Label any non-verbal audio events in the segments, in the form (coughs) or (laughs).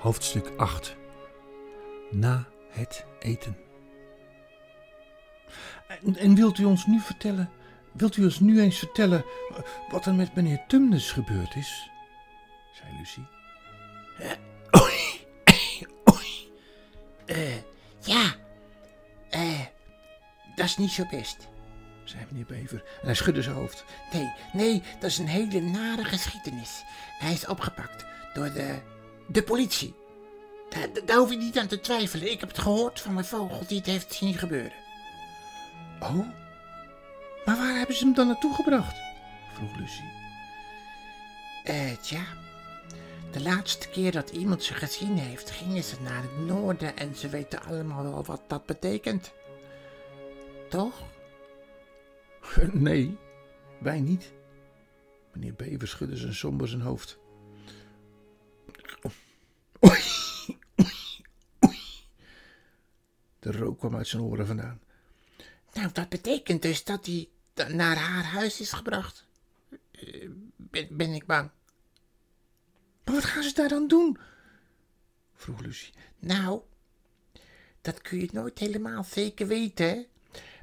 Hoofdstuk 8 Na het eten. En, wilt u ons nu vertellen, wilt u ons nu eens vertellen wat er met meneer Tumnus gebeurd is? zei Lucie. Eh, oei, (coughs) oei. Eh, ja, eh, dat is niet zo best, zei meneer Bever en hij schudde zijn hoofd. Nee, nee, dat is een hele nare geschiedenis. Hij is opgepakt door de, de politie. Daar, hoef je niet aan te twijfelen. Ik heb het gehoord van mijn vogel die het heeft zien gebeuren. Oh, maar waar hebben ze hem dan naartoe gebracht? vroeg Lucie. Eh, tja, de laatste keer dat iemand ze gezien heeft, gingen ze naar het noorden en ze weten allemaal wel wat dat betekent. Toch? (laughs) Nee, wij niet. Meneer Bever schudde zijn somber zijn hoofd. Oei, oei, oei. De rook kwam uit zijn oren vandaan. Nou, dat betekent dus dat hij naar haar huis is gebracht. Eh, ben, ik bang. Maar wat gaan ze daar dan doen? vroeg Lucie. Nou, dat kun je nooit helemaal zeker weten?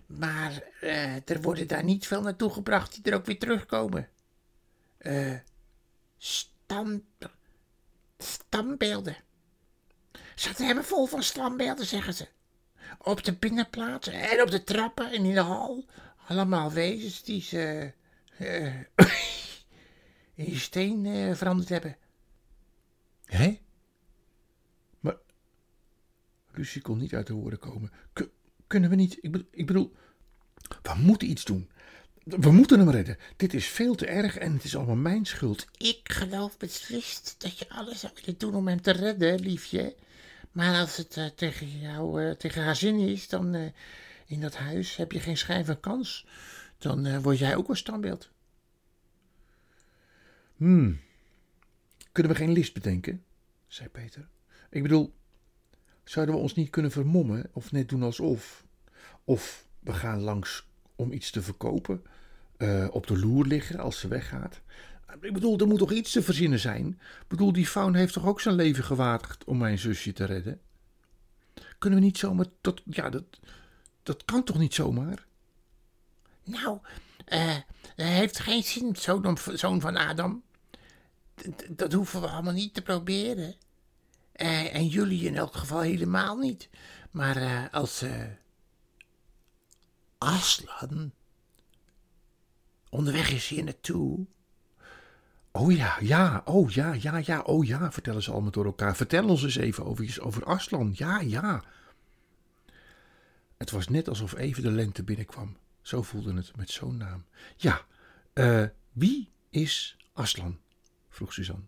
Maar uh, er worden daar niet veel naartoe gebracht die er ook weer terugkomen. Eh, uh, stam, stambeelden. Ze hebben vol van stambeelden, zeggen ze. Op de binnenplaats en op de trappen en in de hal. Allemaal wezens die ze uh, (coughs) in steen uh, veranderd hebben. Hé? Maar Lucie kon niet uit de woorden komen. Kunnen we niet? Ik, ik bedoel, we moeten iets doen. We moeten hem redden. Dit is veel te erg en het is allemaal mijn schuld. Ik geloof beslist dat je alles zou willen doen om hem te redden, liefje. Maar als het uh, tegen jou, uh, tegen haar zin is, dan uh, in dat huis heb je geen schijn van kans. Dan word jij ook een standbeeld. Hmm. Kunnen we geen list bedenken? zei Peter. Ik bedoel, zouden we ons niet kunnen vermommen of net doen alsof? Of we gaan langs om iets te verkopen, op de loer liggen als ze weggaat. Ik bedoel, er moet toch iets te verzinnen zijn? Ik bedoel, die faun heeft toch ook zijn leven gewaagd om mijn zusje te redden? Kunnen we niet zomaar tot. Ja, dat, dat kan toch niet zomaar? Nou, uh, heeft geen zin, zoon, van Adam. Dat hoeven we allemaal niet te proberen. Uh, en jullie in elk geval helemaal niet. Maar als Aslan onderweg is hier naartoe Oh ja, ja, oh ja, ja, ja, oh ja, vertellen ze allemaal door elkaar. Vertel ons eens even over, over Aslan. Ja, ja. Het was net alsof even de lente binnenkwam. Zo voelde het met zo'n naam. Ja, uh, wie is Aslan? vroeg Suzanne.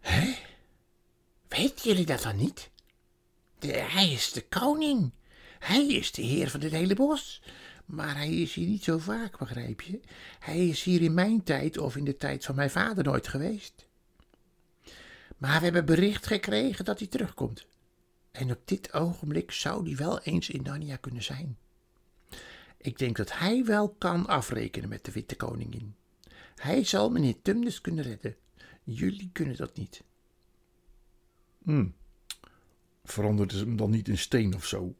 Hé? Weten jullie dat dan niet? Hij is de koning. Hij is de heer van dit hele bos. Maar hij is hier niet zo vaak, begrijp je? Hij is hier in mijn tijd of in de tijd van mijn vader nooit geweest. Maar we hebben bericht gekregen dat hij terugkomt. En op dit ogenblik zou hij wel eens in Narnia kunnen zijn. Ik denk dat hij wel kan afrekenen met de Witte Koningin. Hij zal meneer Tumnus kunnen redden. Jullie kunnen dat niet. Hmm. Verandert ze hem dan niet in steen of zo?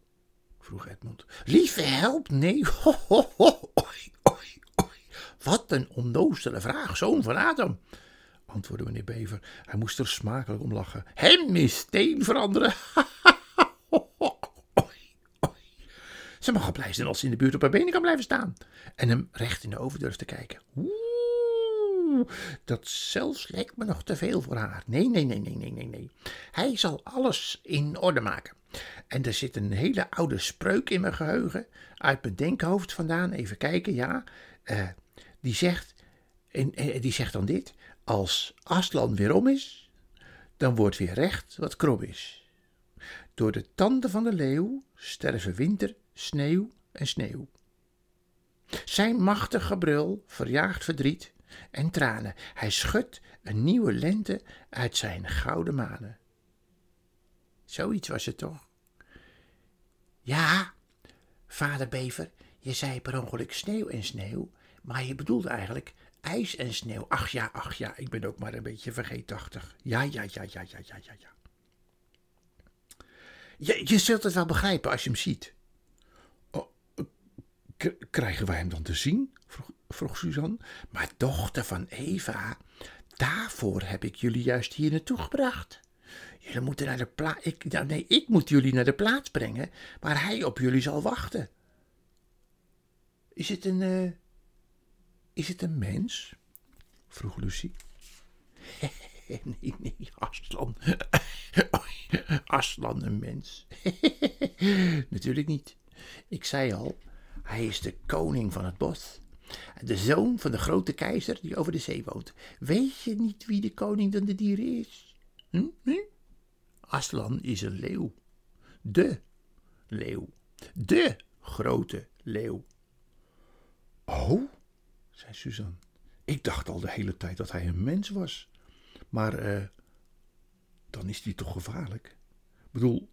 Vroeg Edmund. Lieve help, nee. (laughs) Ho, ho, ho. Oei, oei. Wat een onnozele vraag, zoon van Adam, antwoordde meneer Bever. Hij moest er smakelijk om lachen. Hem in steen veranderen. (laughs) Ze mag al blij zijn als ze in de buurt op haar benen kan blijven staan. En hem recht in de oven durft te kijken. Oeh, dat zelfs lijkt me nog te veel voor haar. Nee, nee, nee, nee, nee, nee, nee. Hij zal alles in orde maken. En er zit een hele oude spreuk in mijn geheugen, uit mijn denkhoofd vandaan. Even kijken, ja. Uh, die, zegt, en, en, die zegt dan dit. Als Aslan weer om is, dan wordt weer recht wat krom is. Door de tanden van de leeuw sterven winter, sneeuw en sneeuw. Zijn machtig gebrul verjaagt verdriet en tranen. Hij schudt een nieuwe lente uit zijn gouden manen. Zoiets was het toch? Ja, vader Bever, je zei per ongeluk sneeuw en sneeuw, Maar je bedoelde eigenlijk ijs en sneeuw. Ach ja, ach ja, ik ben ook maar een beetje vergeetachtig. Ja, ja, ja, ja, ja, ja, ja, ja. Je, je zult het wel begrijpen als je hem ziet. Oh, krijgen wij hem dan te zien? vroeg, vroeg Suzanne. Maar dochter van Eva, daarvoor heb ik jullie juist hier naartoe gebracht. Jullie moeten naar de. Ik, nee, ik moet jullie naar de plaats brengen waar hij op jullie zal wachten. Is het een. Uh, is het een mens? vroeg Lucie. (laughs) nee, nee, Aslan. (laughs) Aslan een mens. (laughs) Natuurlijk niet. Ik zei al, hij is de koning van het bos. De zoon van de grote keizer die over de zee woont. Weet je niet wie de koning van de dieren is? Hm? Hm? Aslan is een leeuw. De leeuw. De grote leeuw. Oh, zei Suzanne. Ik dacht al de hele tijd dat hij een mens was. Maar eh, dan is hij toch gevaarlijk? Ik bedoel,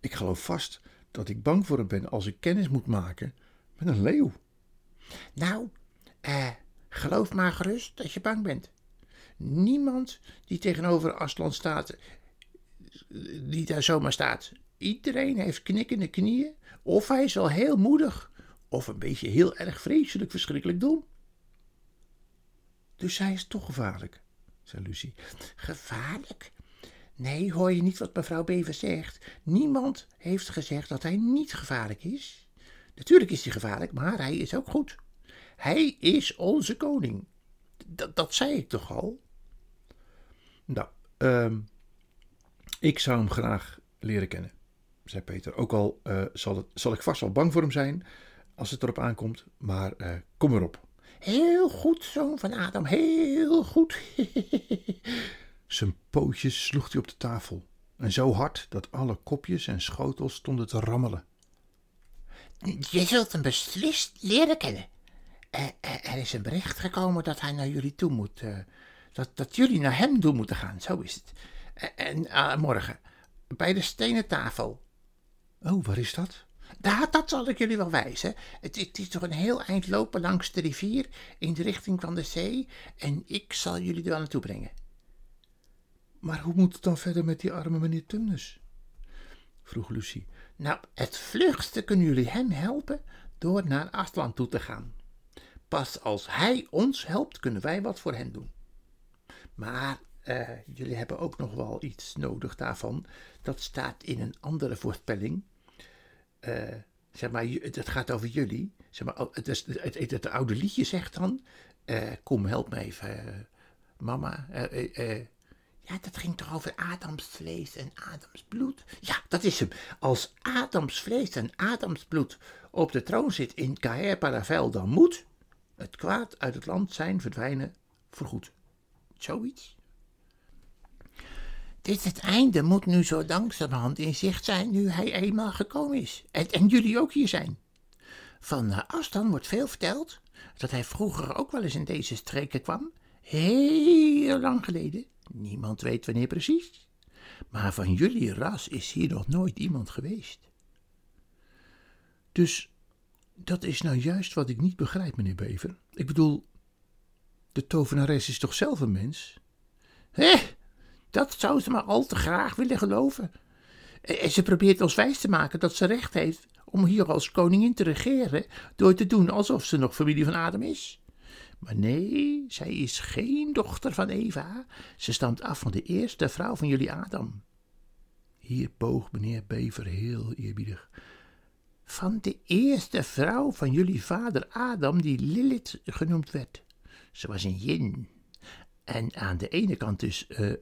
ik geloof vast dat ik bang voor hem ben als ik kennis moet maken met een leeuw. Nou, eh, geloof maar gerust dat je bang bent. Niemand die tegenover Aslan staat, die daar zomaar staat. Iedereen heeft knikkende knieën, of hij is al heel moedig, of een beetje heel erg vreselijk verschrikkelijk dom. Dus hij is toch gevaarlijk, zei Lucie. Gevaarlijk? Nee, hoor je niet wat mevrouw Bever zegt? Niemand heeft gezegd dat hij niet gevaarlijk is. Natuurlijk is hij gevaarlijk, maar hij is ook goed. Hij is onze koning. Dat, dat zei ik toch al? Nou, um, ik zou hem graag leren kennen, zei Peter. Ook al uh, zal, het, zal ik vast wel bang voor hem zijn als het erop aankomt, maar uh, kom erop. Heel goed, zoon van Adam, heel goed. (laughs) Zijn pootjes sloeg hij op de tafel en zo hard dat alle kopjes en schotels stonden te rammelen. Je zult hem beslist leren kennen. Er is een bericht gekomen dat hij naar jullie toe moet. Eh, dat, dat jullie naar hem toe moeten gaan, zo is het. En uh, morgen, bij de stenen tafel. Oh, waar is dat? Daar, dat zal ik jullie wel wijzen. Het, het, is toch een heel eind lopen langs de rivier in de richting van de zee. En ik zal jullie er wel naartoe brengen. Maar hoe moet het dan verder met die arme meneer Tumnus? vroeg Lucie. Nou, het vlugste kunnen jullie hem helpen door naar Aslan toe te gaan. Pas als hij ons helpt, kunnen wij wat voor hen doen. Maar uh, jullie hebben ook nog wel iets nodig daarvan. Dat staat in een andere voorspelling. Uh, zeg maar, het, gaat over jullie. Zeg maar, het, is, het, het, het oude liedje zegt dan: uh, Kom, help me even, mama. ja, dat ging toch over Adams vlees en Adams bloed? Ja, dat is hem. Als Adams vlees en Adams bloed op de troon zit in Caer Paravel, dan moet het kwaad uit het land zijn verdwijnen voorgoed. Zoiets. Dit het einde moet nu zo langzamerhand in zicht zijn nu hij eenmaal gekomen is. En, en jullie ook hier zijn. Van uh, afstand wordt veel verteld dat hij vroeger ook wel eens in deze streken kwam. Heel lang geleden. Niemand weet wanneer precies. Maar van jullie ras is hier nog nooit iemand geweest. Dus dat is nou juist wat ik niet begrijp, meneer Bever. Ik bedoel, de tovenares is toch zelf een mens? Hé, dat zou ze maar al te graag willen geloven. En ze probeert ons wijs te maken dat ze recht heeft om hier als koningin te regeren door te doen alsof ze nog familie van Adam is. Maar nee, zij is geen dochter van Eva. Ze stamt af van de eerste vrouw van jullie Adam. Hier boog meneer Bever heel eerbiedig. Van de eerste vrouw van jullie vader Adam, die Lilith genoemd werd. Ze was een yin. En aan de ene kant dus uh,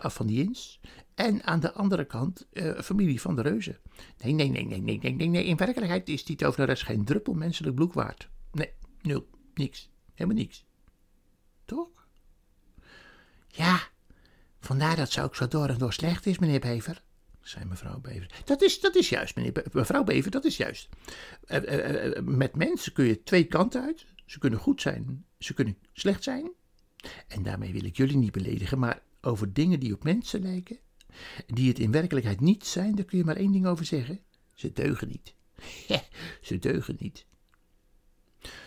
af van die Ins. En aan de andere kant uh, familie van de reuzen. Nee, nee, nee, nee, nee, nee, nee, In werkelijkheid is die tovenares geen druppel menselijk bloed waard. Nee, nul, niks. Helemaal niks. Toch? Ja, vandaar dat ze ook zo door en door slecht is, meneer Bever zei mevrouw Bever. Dat is, dat is juist, meneer mevrouw Bever, dat is juist. Uh, met mensen kun je twee kanten uit. Ze kunnen goed zijn, ze kunnen slecht zijn. En daarmee wil ik jullie niet beledigen, maar over dingen die op mensen lijken, die het in werkelijkheid niet zijn, daar kun je maar één ding over zeggen. Ze deugen niet. (laughs) Ze deugen niet.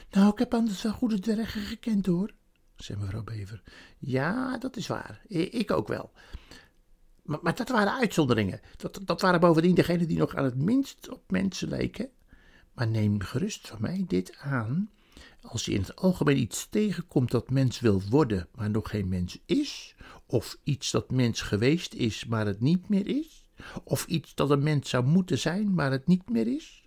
Nou, ik heb anders wel goede dwergen gekend hoor, zei mevrouw Bever. Ja, dat is waar. Ik ook wel. Maar, maar dat waren uitzonderingen. Dat, dat waren bovendien degenen die nog aan het minst op mensen leken. Maar neem gerust van mij dit aan. Als je in het algemeen iets tegenkomt dat mens wil worden, maar nog geen mens is, of iets dat mens geweest is, maar het niet meer is, of iets dat een mens zou moeten zijn, maar het niet meer is.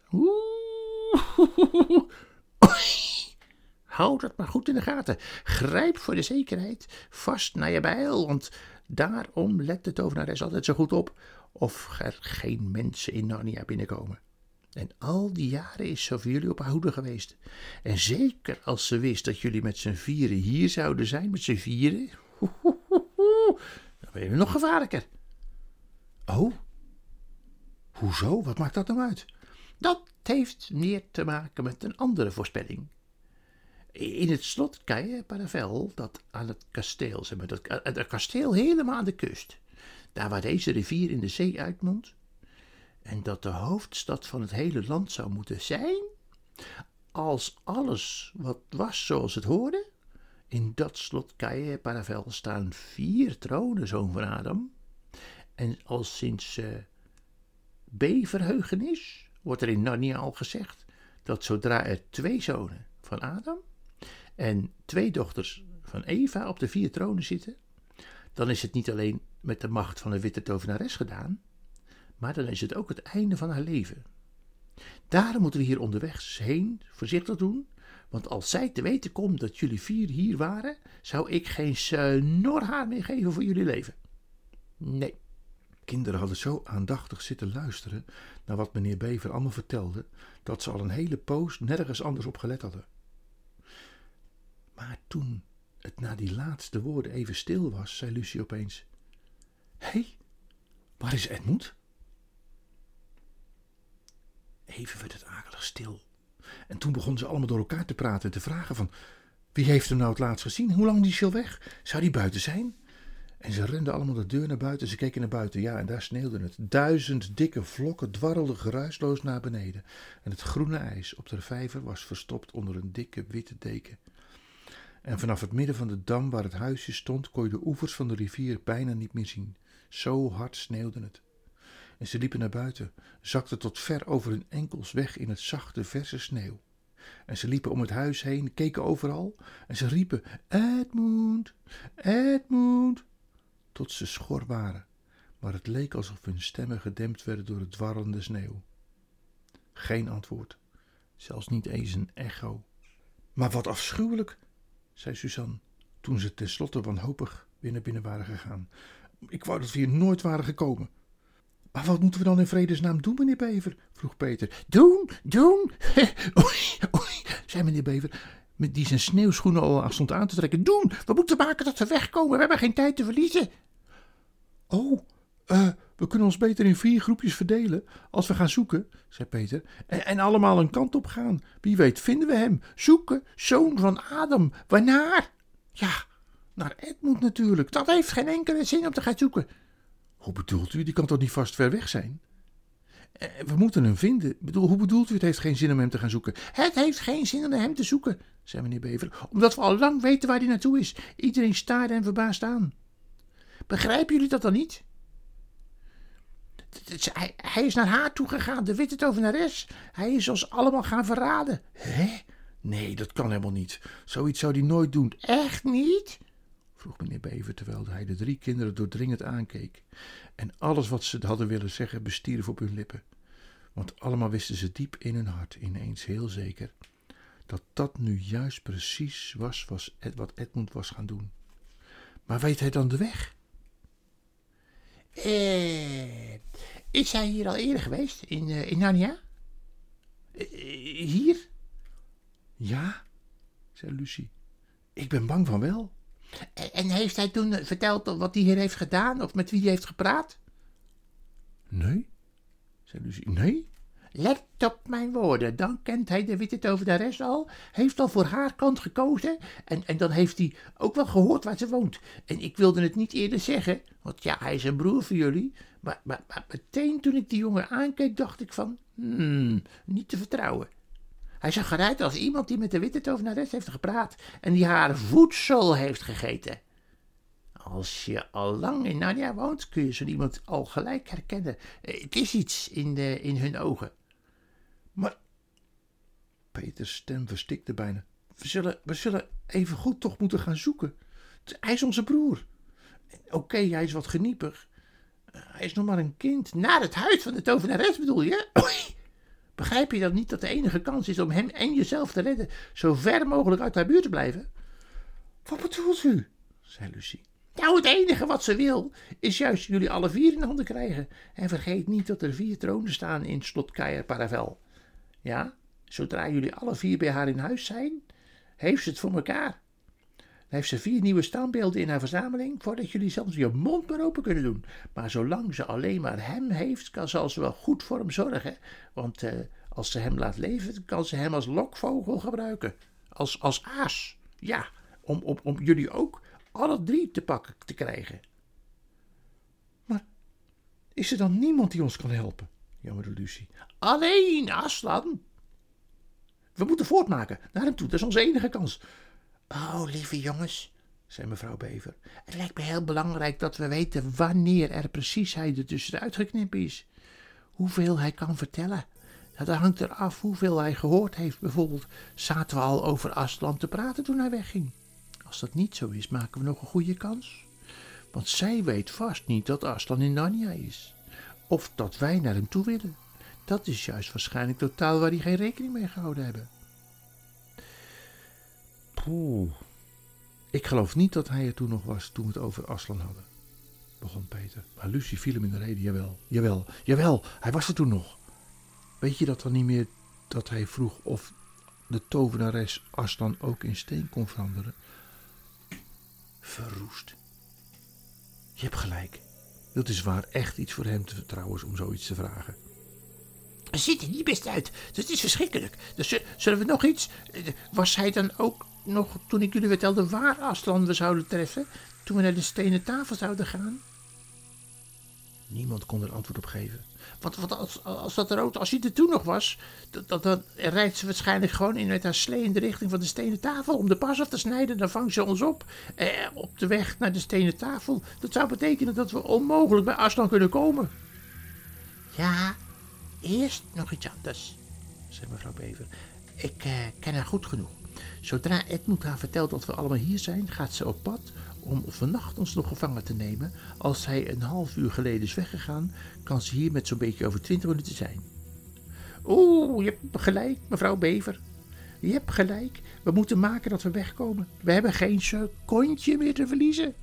Houd dat maar goed in de gaten. Grijp voor de zekerheid vast naar je bijl, want daarom let de tovenares altijd zo goed op of er geen mensen in Narnia binnenkomen. En al die jaren is ze voor jullie op houden geweest. En zeker als ze wist dat jullie met z'n vieren hier zouden zijn, met z'n vieren, dan ben je nog gevaarlijker. Oh, hoezo? Wat maakt dat nou uit? Dat heeft meer te maken met een andere voorspelling. In het slot Caille Paravel, dat aan het kasteel, zeg maar, dat, het kasteel helemaal aan de kust, daar waar deze rivier in de zee uitmondt, en dat de hoofdstad van het hele land zou moeten zijn, als alles wat was zoals het hoorde. In dat slot Caille Paravel staan vier tronen, zoon van Adam. En als sinds uh, B-verheugenis wordt er in Narnia al gezegd dat zodra er twee zonen van Adam en twee dochters van Eva op de vier tronen zitten, dan is het niet alleen met de macht van de witte tovenares gedaan, maar dan is het ook het einde van haar leven. Daarom moeten we hier onderweg heen voorzichtig doen, want als zij te weten komt dat jullie vier hier waren, zou ik geen snor haar meer geven voor jullie leven. Nee. Kinderen hadden zo aandachtig zitten luisteren naar wat meneer Bever allemaal vertelde, dat ze al een hele poos nergens anders op gelet hadden. Maar toen het na die laatste woorden even stil was, zei Lucie opeens: Hé, hey, waar is Edmund? Even werd het akelig stil. En toen begonnen ze allemaal door elkaar te praten en te vragen van... Wie heeft hem nou het laatst gezien? Hoe lang is hij al weg? Zou die buiten zijn? En ze renden allemaal de deur naar buiten. Ze keken naar buiten. Ja, en daar sneeuwde het. Duizend dikke vlokken dwarrelden geruisloos naar beneden. En het groene ijs op de vijver was verstopt onder een dikke witte deken. En vanaf het midden van de dam waar het huisje stond, kon je de oevers van de rivier bijna niet meer zien. Zo hard sneeuwde het. En ze liepen naar buiten, zakten tot ver over hun enkels weg in het zachte, verse sneeuw. En ze liepen om het huis heen, keken overal en ze riepen: Edmund, Edmund, tot ze schor waren, maar het leek alsof hun stemmen gedempt werden door het dwarrelende sneeuw. Geen antwoord, zelfs niet eens een echo. Maar wat afschuwelijk, zei Suzanne, toen ze tenslotte wanhopig weer naar binnen waren gegaan. Ik wou dat we hier nooit waren gekomen. Maar wat moeten we dan in vredesnaam doen, meneer Bever? vroeg Peter. Doen, doen. (laughs) oei, oei, zei meneer Bever, met die zijn sneeuwschoenen al stond aan te trekken. Doen, we moeten maken dat we wegkomen. We hebben geen tijd te verliezen. Oh, uh, we kunnen ons beter in vier groepjes verdelen als we gaan zoeken, zei Peter. En, en, allemaal een kant op gaan. Wie weet vinden we hem. Zoeken, zoon van Adam. Waarnaar? Ja, naar Edmund natuurlijk. Dat heeft geen enkele zin om te gaan zoeken. Hoe bedoelt u? Die kan toch niet vast ver weg zijn? Eh, we moeten hem vinden. Bedoel, hoe bedoelt u? Het heeft geen zin om hem te gaan zoeken. Het heeft geen zin om hem te zoeken, zei meneer Bever, omdat we al lang weten waar hij naartoe is. Iedereen staarde en verbaasd aan. Begrijpen jullie dat dan niet? Hij, is naar haar toe gegaan, de witte tovenares. Hij is ons allemaal gaan verraden. Hé? Nee, dat kan helemaal niet. Zoiets zou hij nooit doen. Echt niet? Vroeg meneer Bever terwijl hij de drie kinderen doordringend aankeek. En alles wat ze hadden willen zeggen bestierf op hun lippen. Want allemaal wisten ze diep in hun hart ineens heel zeker dat dat nu juist precies was wat Edmund was gaan doen. Maar weet hij dan de weg? Eh, is hij hier al eerder geweest, in, uh, in Narnia? Uh, hier? Ja, zei Lucie. Ik ben bang van wel. En heeft hij toen verteld wat hij hier heeft gedaan of met wie hij heeft gepraat? Nee, zei Lucie. Nee? Let op mijn woorden, dan kent hij de witte tovenares al, heeft al voor haar kant gekozen en, en dan heeft hij ook wel gehoord waar ze woont. En ik wilde het niet eerder zeggen, want ja, hij is een broer voor jullie, maar, maar, maar meteen toen ik die jongen aankeek, dacht ik van, hmm, niet te vertrouwen. Hij zag eruit als iemand die met de witte tovenares heeft gepraat en die haar voedsel heeft gegeten. Als je al lang in Narnia woont, kun je zo iemand al gelijk herkennen. Eh, Het is iets in, de, in hun ogen. Maar. Peters stem verstikte bijna. We zullen, we zullen even goed toch moeten gaan zoeken. Hij is onze broer. Oké, hij is wat geniepig. Eh, Hij is nog maar een kind. Naar het huis van de tovenares bedoel je? Oei. (coughs) Begrijp je dan niet dat de enige kans is om hem en jezelf te redden, zo ver mogelijk uit haar buurt te blijven? Wat bedoelt u? zei Lucie. Nou, het enige wat ze wil, is juist jullie alle vier in handen krijgen. En vergeet niet dat er vier tronen staan in slot Keier Paravel. Ja, zodra jullie alle vier bij haar in huis zijn, heeft ze het voor elkaar. Heeft ze vier nieuwe standbeelden in haar verzameling, voordat jullie zelfs je mond maar open kunnen doen. Maar zolang ze alleen maar hem heeft, kan ze als wel goed voor hem zorgen. Want eh, als ze hem laat leven, kan ze hem als lokvogel gebruiken. Als, als aas. Ja, om, om, om jullie ook alle drie te pakken te krijgen. Is er dan niemand die ons kan helpen? jammerde Lucie. Alleen Aslan. We moeten voortmaken naar hem toe. Dat is onze enige kans. Oh, lieve jongens, zei mevrouw Bever. Het lijkt me heel belangrijk dat we weten wanneer er precies hij er tussenuit is. Hoeveel hij kan vertellen. Dat hangt eraf hoeveel hij gehoord heeft. Bijvoorbeeld zaten we al over Aslan te praten toen hij wegging. Als dat niet zo is, maken we nog een goede kans. Want zij weet vast niet dat Aslan in Narnia is. Of dat wij naar hem toe willen. Dat is juist waarschijnlijk totaal waar hij geen rekening mee gehouden hebben. Ik geloof niet dat hij er toen nog was toen we het over Aslan hadden. Begon Peter. Maar Lucie viel hem in de reden. Jawel, jawel, jawel. Hij was er toen nog. Weet je dat dan niet meer dat hij vroeg of de tovenares Aslan ook in steen kon veranderen? Verroest. Je hebt gelijk. Dat is waar echt iets voor hem te vertrouwen is om zoiets te vragen. Ziet er niet best uit. Het is verschrikkelijk. Dus eh, zullen we nog iets? Eh, Was hij dan ook nog, toen ik jullie vertelde waar Aslan we zouden treffen? Toen we naar de stenen tafel zouden gaan? Niemand kon er antwoord op geven. Want, want als, als, dat er ook, als hij er toen nog was, dat, dat, dan rijdt ze waarschijnlijk gewoon in met haar slee in de richting van de stenen tafel om de pas af te snijden. Dan vangt ze ons op eh, op de weg naar de stenen tafel. Dat zou betekenen dat we onmogelijk bij Aslan kunnen komen. Ja, eerst nog iets anders, zei mevrouw Bever. Ik eh, ken haar goed genoeg. Zodra Edmund haar vertelt dat we allemaal hier zijn, gaat ze op pad om vannacht ons nog gevangen te nemen. Als hij een half uur geleden is weggegaan, kan ze hier met zo'n beetje over twintig minuten zijn. Oeh, je hebt gelijk, mevrouw Bever. Je hebt gelijk. We moeten maken dat we wegkomen. We hebben geen secondje meer te verliezen.